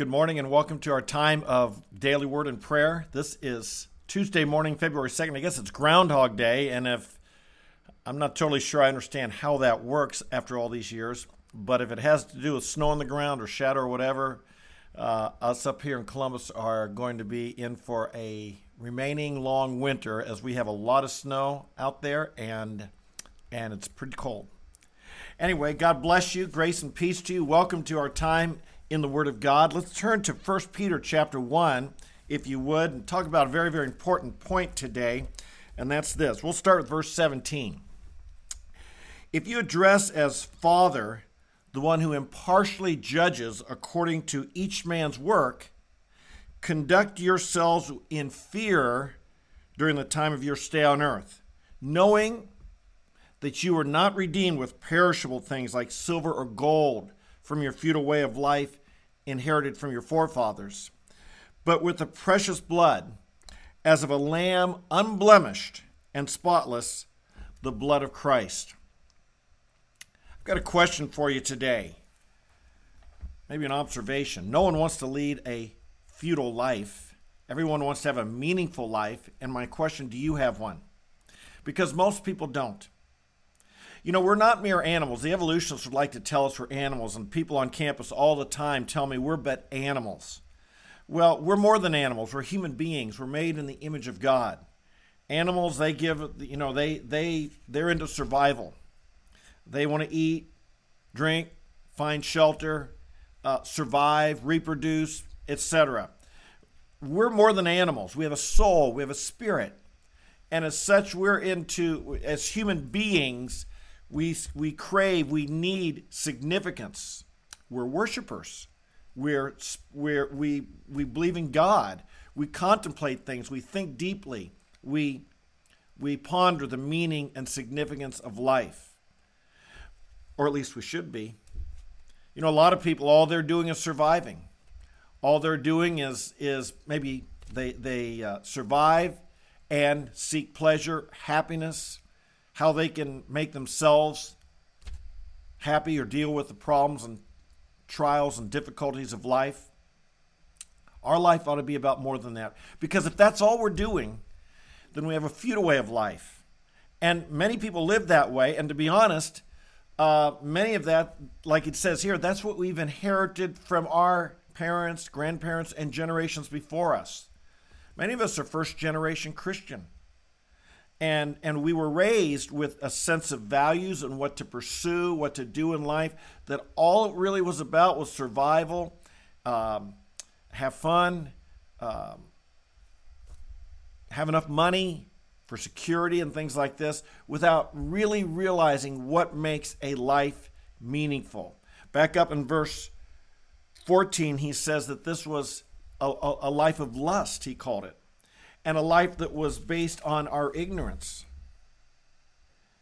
Good morning and welcome to our time of daily word and prayer. This is Tuesday morning, February 2nd. I guess it's Groundhog Day, and if I'm not totally sure I understand how that works after all these years, but if it has to do with snow on the ground or shadow or whatever, uh, us up here in Columbus are going to be in for a remaining long winter as we have a lot of snow out there and and it's pretty cold. Anyway, God bless you, grace and peace to you. Welcome to our time in the Word of God. Let's turn to 1 Peter chapter 1, if you would, and talk about a very, very important point today, and that's this. We'll start with verse 17. If you address as Father the one who impartially judges according to each man's work, conduct yourselves in fear during the time of your stay on earth, knowing that you are not redeemed with perishable things like silver or gold from your futile way of life inherited from your forefathers, but with the precious blood, as of a lamb unblemished and spotless, the blood of Christ. I've got a question for you today. Maybe an observation. No one wants to lead a futile life. Everyone wants to have a meaningful life. And my question do you have one? Because most people don't. You know, we're not mere animals. The evolutionists would like to tell us we're animals, and people on campus all the time tell me we're but animals. Well, we're more than animals. We're human beings. We're made in the image of God. Animals, they give, you know, they they they're into survival. They want to eat, drink, find shelter, uh, survive, reproduce, etc. We're more than animals. We have a soul. We have a spirit, and as such, we're into as human beings we, we crave, we need significance. We're worshipers. We're, we're, we, we believe in God. We contemplate things. We think deeply. We, we ponder the meaning and significance of life. Or at least we should be. You know, a lot of people, all they're doing is surviving. All they're doing is, is maybe they, they uh, survive and seek pleasure, happiness, how they can make themselves happy or deal with the problems and trials and difficulties of life. Our life ought to be about more than that. Because if that's all we're doing, then we have a futile way of life. And many people live that way. And to be honest, uh, many of that, like it says here, that's what we've inherited from our parents, grandparents, and generations before us. Many of us are first generation Christian and and we were raised with a sense of values and what to pursue, what to do in life. That all it really was about was survival, um, have fun, um, have enough money for security and things like this, without really realizing what makes a life meaningful. Back up in verse 14, he says that this was a, a, a life of lust. He called it and a life that was based on our ignorance.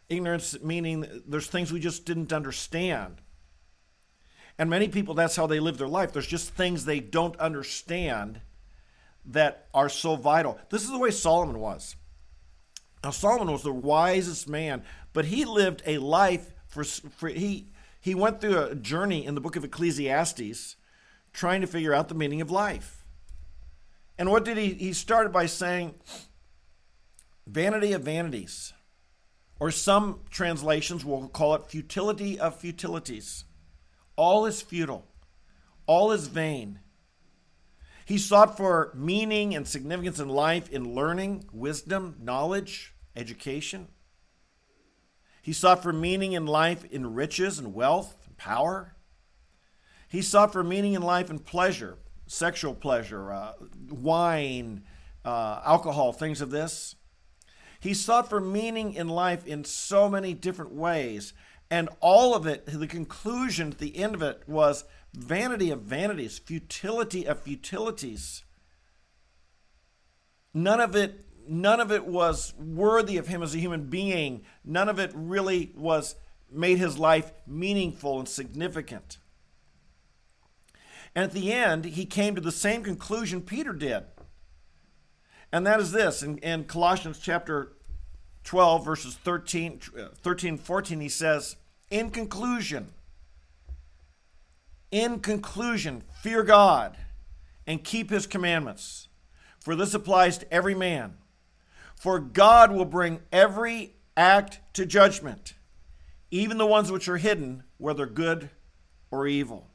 Ignorance meaning there's things we just didn't understand. And many people, that's how they live their life. There's just things they don't understand that are so vital. This is the way Solomon was. Now, Solomon was the wisest man, but he lived a life for, for he, he went through a journey in the book of Ecclesiastes trying to figure out the meaning of life. And what did he? He started by saying, vanity of vanities. Or some translations will call it futility of futilities. All is futile, all is vain. He sought for meaning and significance in life in learning, wisdom, knowledge, education. He sought for meaning in life in riches and wealth and power. He sought for meaning in life in pleasure, sexual pleasure, uh, wine, uh, alcohol, things of this. He sought for meaning in life in so many different ways. And all of it, the conclusion the end of it was vanity of vanities, futility of futilities. None of it none of it was worthy of him as a human being. None of it really was made his life meaningful and significant. And at the end, he came to the same conclusion Peter did. And that is this in, in Colossians chapter 12, verses 13, 13 14, he says, In conclusion, in conclusion, fear God and keep his commandments, for this applies to every man. For God will bring every act to judgment, even the ones which are hidden, whether good or evil.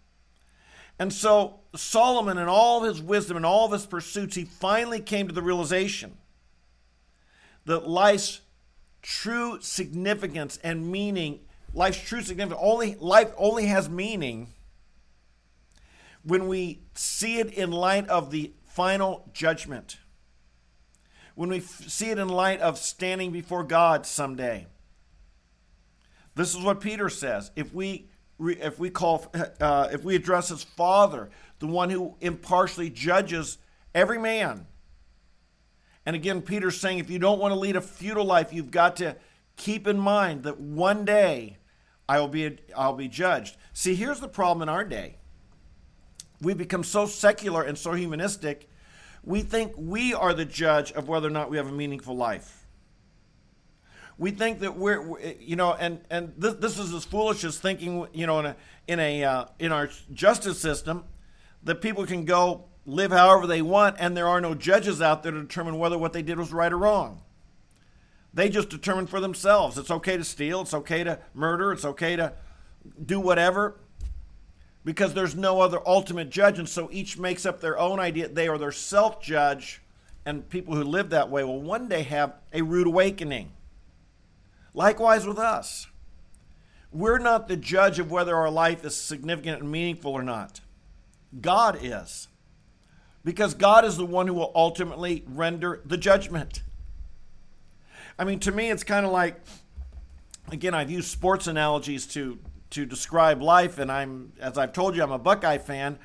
And so Solomon, in all his wisdom and all of his pursuits, he finally came to the realization that life's true significance and meaning, life's true significance, only life only has meaning when we see it in light of the final judgment. When we f- see it in light of standing before God someday. This is what Peter says. If we if we call uh, if we address as Father, the one who impartially judges every man. And again, Peter's saying if you don't want to lead a futile life, you've got to keep in mind that one day I will be I'll be judged. See, here's the problem in our day. We become so secular and so humanistic, we think we are the judge of whether or not we have a meaningful life we think that we're, you know, and and this, this is as foolish as thinking, you know, in a in a uh, in our justice system, that people can go live however they want, and there are no judges out there to determine whether what they did was right or wrong. They just determine for themselves. It's okay to steal. It's okay to murder. It's okay to do whatever because there's no other ultimate judge. And so each makes up their own idea. They are their self judge. And people who live that way will one day have a rude awakening. Likewise with us. We're not the judge of whether our life is significant and meaningful or not. God is. Because God is the one who will ultimately render the judgment. I mean, to me, it's kind of like, again, I've used sports analogies to, to describe life, and I'm, as I've told you, I'm a Buckeye fan.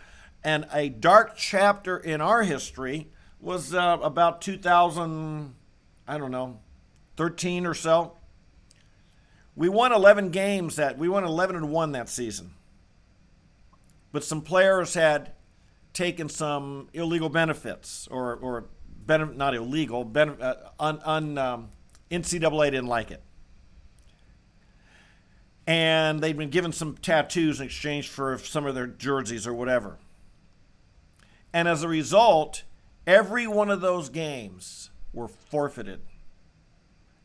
And a dark chapter in our history was uh, about 2000, I don't know, 13 or so we won 11 games that we won 11 and 1 that season. But some players had taken some illegal benefits or or benef- not illegal, benef- uh, un, un um, NCAA didn't like it. And they'd been given some tattoos in exchange for some of their jerseys or whatever. And as a result, every one of those games were forfeited.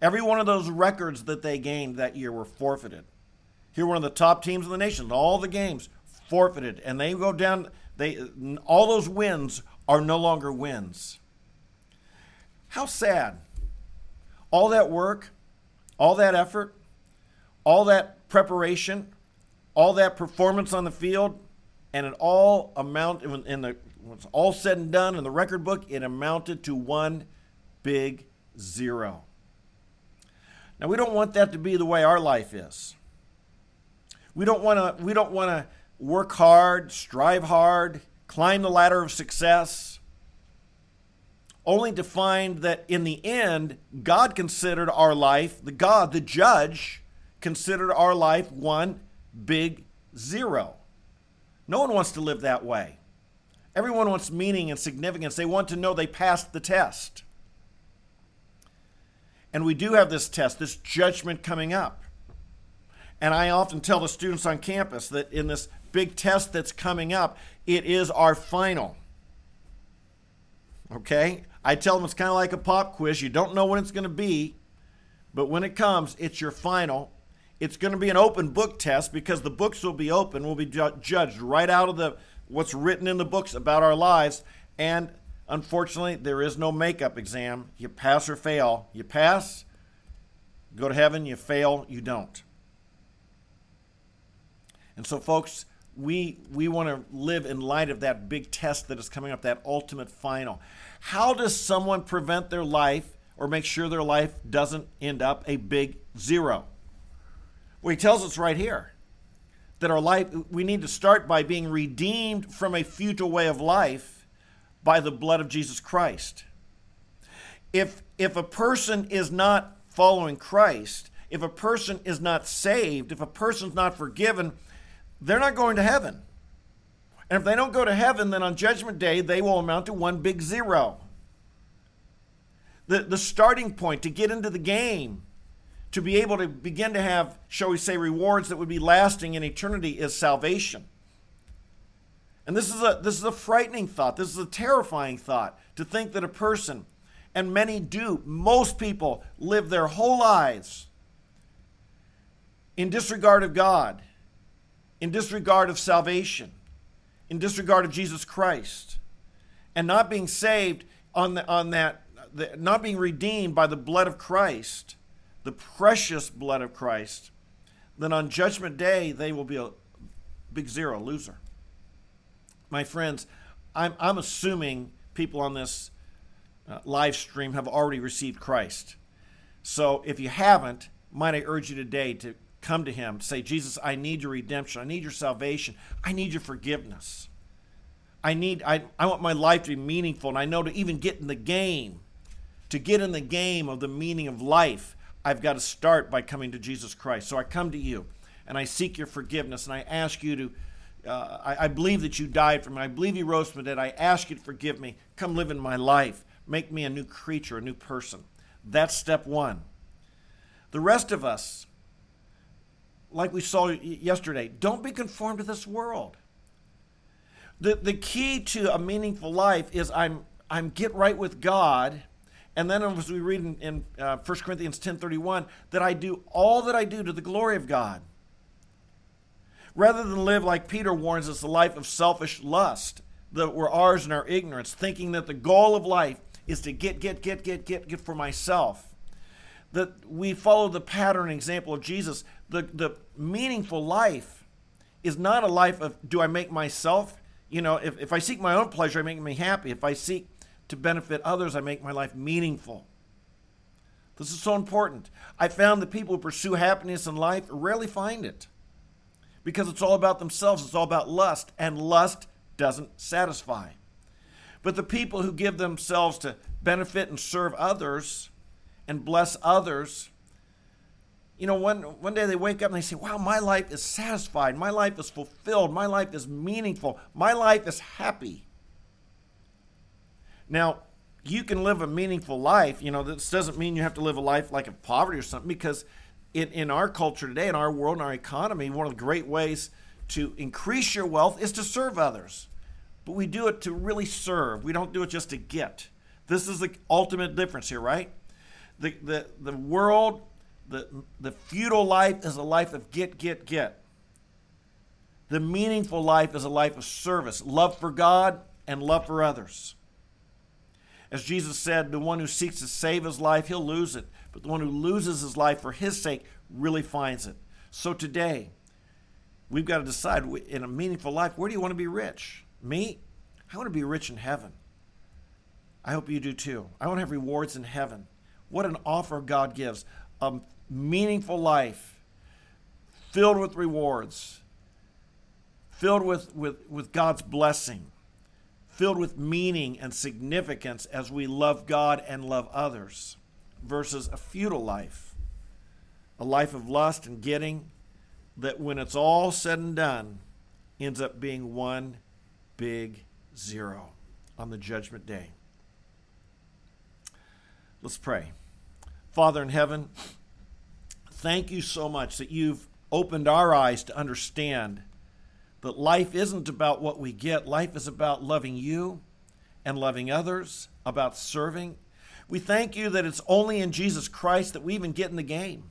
Every one of those records that they gained that year were forfeited. Here, one of the top teams in the nation, all the games forfeited, and they go down. They all those wins are no longer wins. How sad! All that work, all that effort, all that preparation, all that performance on the field, and it all amount in the when it's all said and done in the record book, it amounted to one big zero. Now we don't want that to be the way our life is. We don't want to we don't want to work hard, strive hard, climb the ladder of success only to find that in the end God considered our life, the God, the judge considered our life one big zero. No one wants to live that way. Everyone wants meaning and significance. They want to know they passed the test. And we do have this test, this judgment coming up. And I often tell the students on campus that in this big test that's coming up, it is our final. Okay? I tell them it's kind of like a pop quiz. You don't know when it's going to be, but when it comes, it's your final. It's going to be an open book test because the books will be open. We'll be ju- judged right out of the what's written in the books about our lives, and Unfortunately, there is no makeup exam. You pass or fail. You pass, go to heaven. You fail, you don't. And so, folks, we we want to live in light of that big test that is coming up, that ultimate final. How does someone prevent their life or make sure their life doesn't end up a big zero? Well, he tells us right here that our life we need to start by being redeemed from a futile way of life by the blood of Jesus Christ. If, if a person is not following Christ, if a person is not saved, if a person's not forgiven, they're not going to heaven. And if they don't go to heaven, then on Judgment Day, they will amount to one big zero. The, the starting point to get into the game, to be able to begin to have, shall we say, rewards that would be lasting in eternity is salvation. And this is a this is a frightening thought. This is a terrifying thought to think that a person and many do, most people live their whole lives in disregard of God, in disregard of salvation, in disregard of Jesus Christ, and not being saved on, the, on that, the, not being redeemed by the blood of Christ, the precious blood of Christ, then on Judgment Day they will be a big zero, loser. My friends, I'm, I'm assuming people on this uh, live stream have already received Christ. So if you haven't, might I urge you today to come to Him, say, Jesus, I need your redemption. I need your salvation. I need your forgiveness. I need, I, I want my life to be meaningful. And I know to even get in the game, to get in the game of the meaning of life, I've got to start by coming to Jesus Christ. So I come to you and I seek your forgiveness and I ask you to, uh, I, I, believe that you died for me. I believe you rose from the dead. I ask you to forgive me. Come live in my life. Make me a new creature, a new person. That's step one. The rest of us, like we saw yesterday, don't be conformed to this world. The, the key to a meaningful life is I'm, I'm get right with God. And then as we read in, in uh, 1 Corinthians 10.31, that I do all that I do to the glory of God. Rather than live like Peter warns us, a life of selfish lust that were ours in our ignorance, thinking that the goal of life is to get, get, get, get, get, get for myself. That we follow the pattern and example of Jesus. The, the meaningful life is not a life of do I make myself, you know, if, if I seek my own pleasure, I make me happy. If I seek to benefit others, I make my life meaningful. This is so important. I found that people who pursue happiness in life rarely find it because it's all about themselves, it's all about lust, and lust doesn't satisfy. But the people who give themselves to benefit and serve others and bless others, you know, one, one day they wake up and they say, Wow, my life is satisfied. My life is fulfilled. My life is meaningful. My life is happy. Now, you can live a meaningful life. You know, this doesn't mean you have to live a life like of poverty or something, because in, in our culture today, in our world, in our economy, one of the great ways to increase your wealth is to serve others but we do it to really serve. We don't do it just to get. This is the ultimate difference here, right? The, the, the world, the, the futile life is a life of get, get, get. The meaningful life is a life of service, love for God and love for others. As Jesus said, the one who seeks to save his life, he'll lose it. But the one who loses his life for his sake really finds it. So today, we've got to decide in a meaningful life where do you want to be rich? Me, I want to be rich in heaven. I hope you do too. I want to have rewards in heaven. What an offer God gives a meaningful life filled with rewards, filled with, with, with God's blessing, filled with meaning and significance as we love God and love others, versus a futile life, a life of lust and getting that when it's all said and done ends up being one big zero on the judgment day. Let's pray. Father in heaven, thank you so much that you've opened our eyes to understand that life isn't about what we get, life is about loving you and loving others, about serving. We thank you that it's only in Jesus Christ that we even get in the game.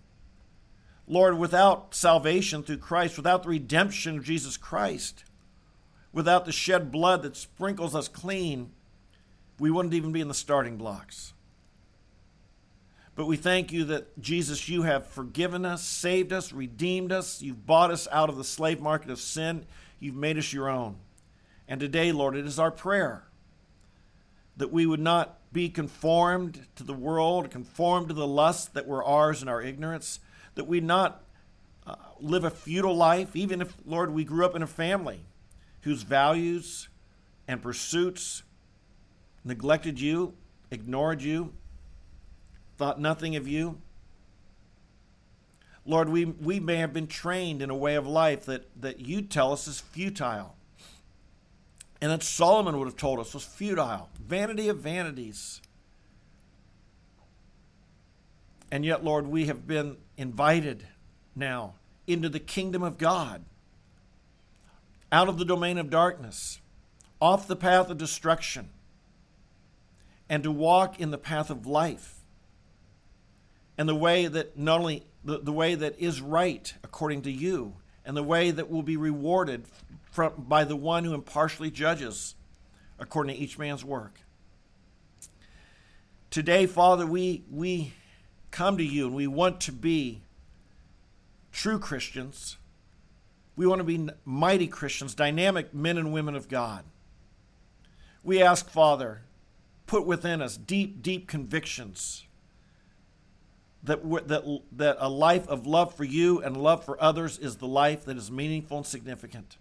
Lord, without salvation through Christ, without the redemption of Jesus Christ, without the shed blood that sprinkles us clean, we wouldn't even be in the starting blocks. But we thank you that, Jesus, you have forgiven us, saved us, redeemed us. You've bought us out of the slave market of sin. You've made us your own. And today, Lord, it is our prayer that we would not be conformed to the world, conformed to the lusts that were ours in our ignorance, that we not uh, live a futile life, even if, Lord, we grew up in a family whose values and pursuits neglected you, ignored you, thought nothing of you. Lord, we, we may have been trained in a way of life that, that you tell us is futile. And that Solomon would have told us was futile, vanity of vanities. And yet, Lord, we have been invited now into the kingdom of God out of the domain of darkness off the path of destruction and to walk in the path of life and the way that not only the, the way that is right according to you and the way that will be rewarded from, by the one who impartially judges according to each man's work. Today, Father, we, we come to you and we want to be true Christians. We want to be mighty Christians, dynamic men and women of God. We ask, Father, put within us deep, deep convictions that, that, that a life of love for you and love for others is the life that is meaningful and significant.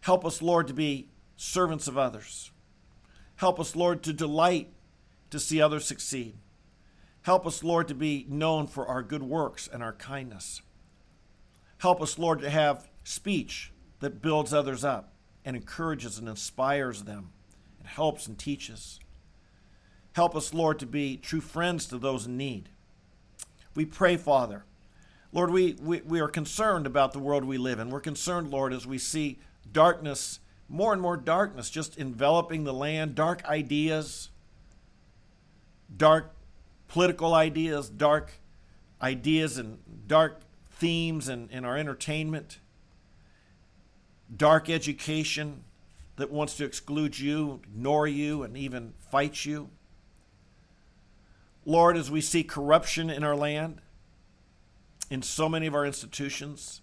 Help us, Lord, to be servants of others. Help us, Lord, to delight to see others succeed. Help us, Lord, to be known for our good works and our kindness. Help us, Lord, to have speech that builds others up and encourages and inspires them and helps and teaches. Help us, Lord, to be true friends to those in need. We pray, Father. Lord, we, we, we are concerned about the world we live in. We're concerned, Lord, as we see darkness, more and more darkness just enveloping the land, dark ideas, dark political ideas, dark ideas, and dark themes in, in our entertainment, dark education that wants to exclude you, ignore you, and even fight you. Lord, as we see corruption in our land, in so many of our institutions,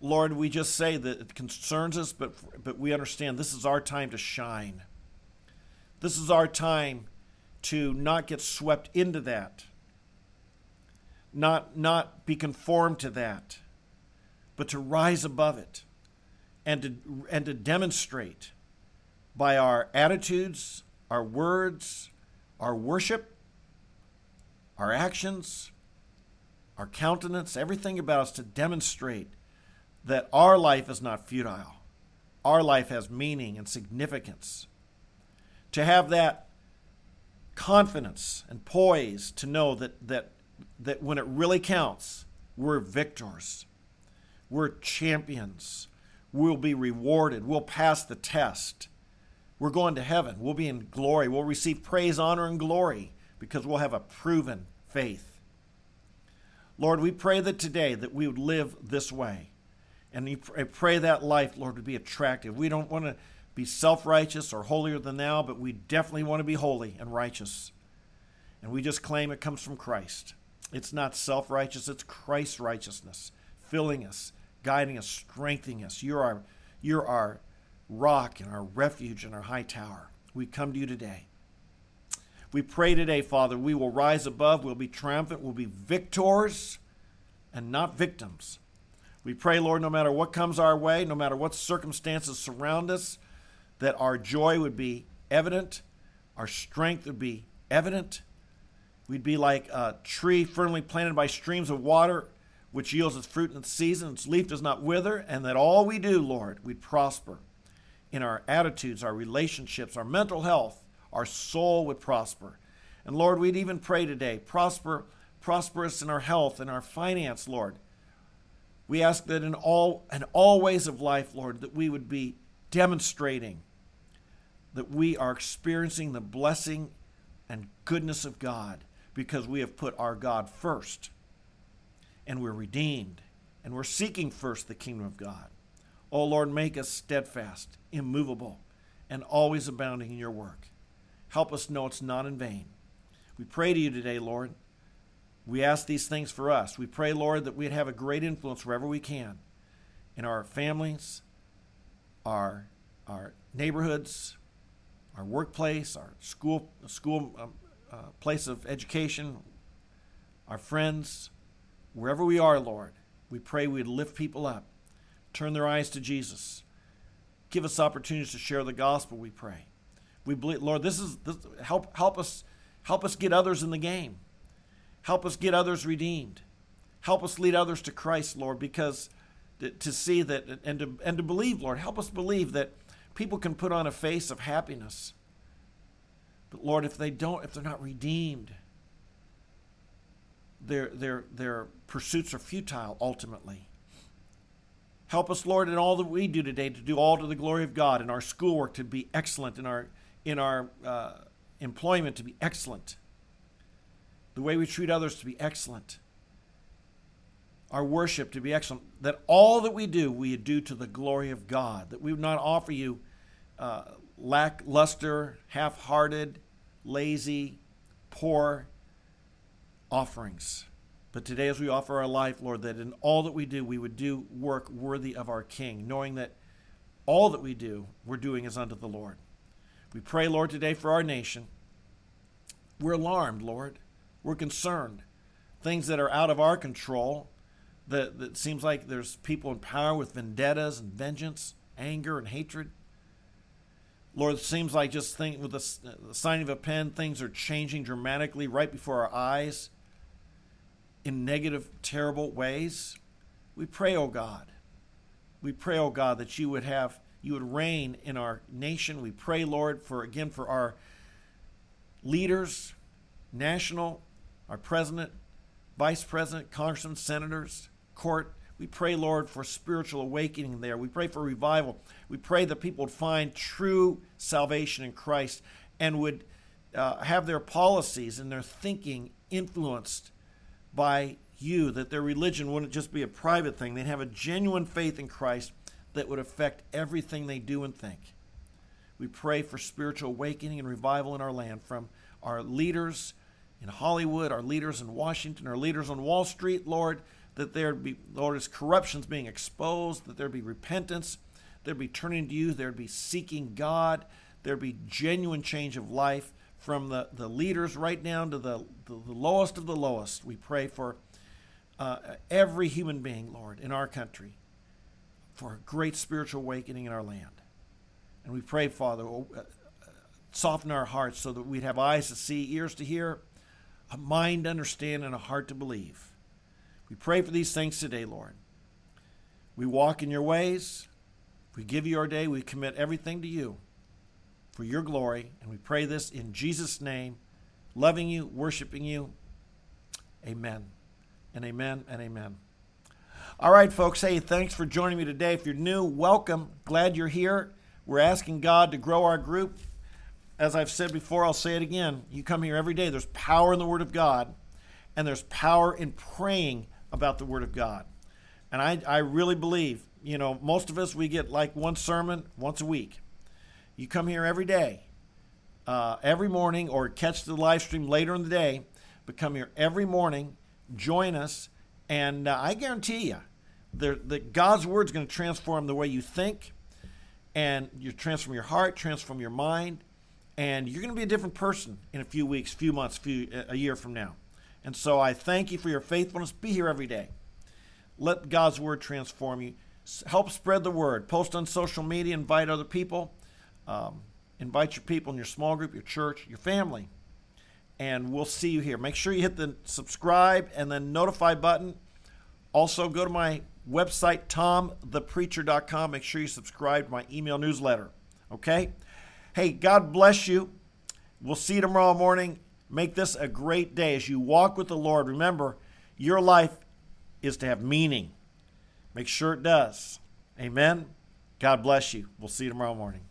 Lord, we just say that it concerns us, but, but we understand this is our time to shine. This is our time to not get swept into that, not, not be conformed to that, but to rise above it and to, and to demonstrate by our attitudes, our words, our worship, our actions, our countenance, everything about us to demonstrate that our life is not futile. Our life has meaning and significance. To have that confidence and poise to know that, that, that when it really counts, we're victors. We're champions. We'll be rewarded. We'll pass the test. We're going to heaven. We'll be in glory. We'll receive praise, honor, and glory because we'll have a proven faith. Lord, we pray that today that we would live this way. And I pray that life, Lord, would be attractive. We don't want to be self righteous or holier than thou, but we definitely want to be holy and righteous. And we just claim it comes from Christ. It's not self righteous, it's Christ's righteousness, filling us, guiding us, strengthening us. You're our, you're our rock and our refuge and our high tower. We come to you today. We pray today, Father, we will rise above, we'll be triumphant, we'll be victors and not victims. We pray, Lord, no matter what comes our way, no matter what circumstances surround us, that our joy would be evident, our strength would be evident. We'd be like a tree firmly planted by streams of water, which yields its fruit in its season, its leaf does not wither, and that all we do, Lord, we'd prosper in our attitudes, our relationships, our mental health, our soul would prosper. And Lord, we'd even pray today, prosper, prosper us in our health and our finance, Lord. We ask that in all in all ways of life, Lord, that we would be demonstrating that we are experiencing the blessing and goodness of God because we have put our God first and we're redeemed and we're seeking first the kingdom of God. Oh Lord, make us steadfast, immovable, and always abounding in your work. Help us know it's not in vain. We pray to you today, Lord. We ask these things for us. We pray, Lord, that we'd have a great influence wherever we can in our families, our, our neighborhoods, our workplace, our school, school um, uh, place of education, our friends, wherever we are, Lord, we pray we'd lift people up, turn their eyes to Jesus. Give us opportunities to share the gospel, we pray. We believe, Lord, this is this, help help us help us get others in the game. Help us get others redeemed. Help us lead others to Christ, Lord, because to, see that and to and to believe, Lord, help us believe that People can put on a face of happiness. But Lord, if they don't, if they're not redeemed, their, their, their pursuits are futile ultimately. Help us, Lord, in all that we do today to do all to the glory of God, in our schoolwork to be excellent, in our in our uh, employment to be excellent, the way we treat others to be excellent, our worship to be excellent. That all that we do, we do to the glory of God. That we would not offer you uh, lackluster, half-hearted, lazy, poor offerings. But today, as we offer our life, Lord, that in all that we do, we would do work worthy of our King, knowing that all that we do, we're doing is unto the Lord. We pray, Lord, today for our nation. We're alarmed, Lord. We're concerned. Things that are out of our control, that, that seems like there's people in power with vendettas and vengeance, anger and hatred. Lord, it seems like just think with the, the signing of a pen, things are changing dramatically right before our eyes in negative, terrible ways. We pray, oh God. We pray, oh God, that you would have you would reign in our nation. We pray, Lord, for again for our leaders, national, our president, vice president, congressmen, senators, court. We pray, Lord, for spiritual awakening there. We pray for revival. We pray that people would find true salvation in Christ and would uh, have their policies and their thinking influenced by you, that their religion wouldn't just be a private thing. They'd have a genuine faith in Christ that would affect everything they do and think. We pray for spiritual awakening and revival in our land from our leaders in Hollywood, our leaders in Washington, our leaders on Wall Street, Lord, that there be, Lord, as corruption's being exposed, that there be repentance, there'd be turning to you, there'd be seeking God, there'd be genuine change of life from the, the leaders right down to the, the, the lowest of the lowest. We pray for uh, every human being, Lord, in our country for a great spiritual awakening in our land. And we pray, Father, oh, uh, soften our hearts so that we'd have eyes to see, ears to hear, a mind to understand, and a heart to believe. We pray for these things today, Lord. We walk in your ways. We give you our day. We commit everything to you for your glory. And we pray this in Jesus' name, loving you, worshiping you. Amen. And amen and amen. All right, folks. Hey, thanks for joining me today. If you're new, welcome. Glad you're here. We're asking God to grow our group. As I've said before, I'll say it again. You come here every day. There's power in the Word of God, and there's power in praying about the Word of God. And I, I really believe, you know, most of us, we get like one sermon once a week. You come here every day, uh, every morning, or catch the live stream later in the day, but come here every morning, join us, and uh, I guarantee you, that God's word is going to transform the way you think, and you transform your heart, transform your mind, and you're going to be a different person in a few weeks, few months, few a year from now. And so I thank you for your faithfulness. Be here every day. Let God's word transform you. Help spread the word. Post on social media. Invite other people. Um, invite your people in your small group, your church, your family. And we'll see you here. Make sure you hit the subscribe and then notify button. Also, go to my website, tomthepreacher.com. Make sure you subscribe to my email newsletter. Okay? Hey, God bless you. We'll see you tomorrow morning. Make this a great day as you walk with the Lord. Remember, your life is to have meaning. Make sure it does. Amen. God bless you. We'll see you tomorrow morning.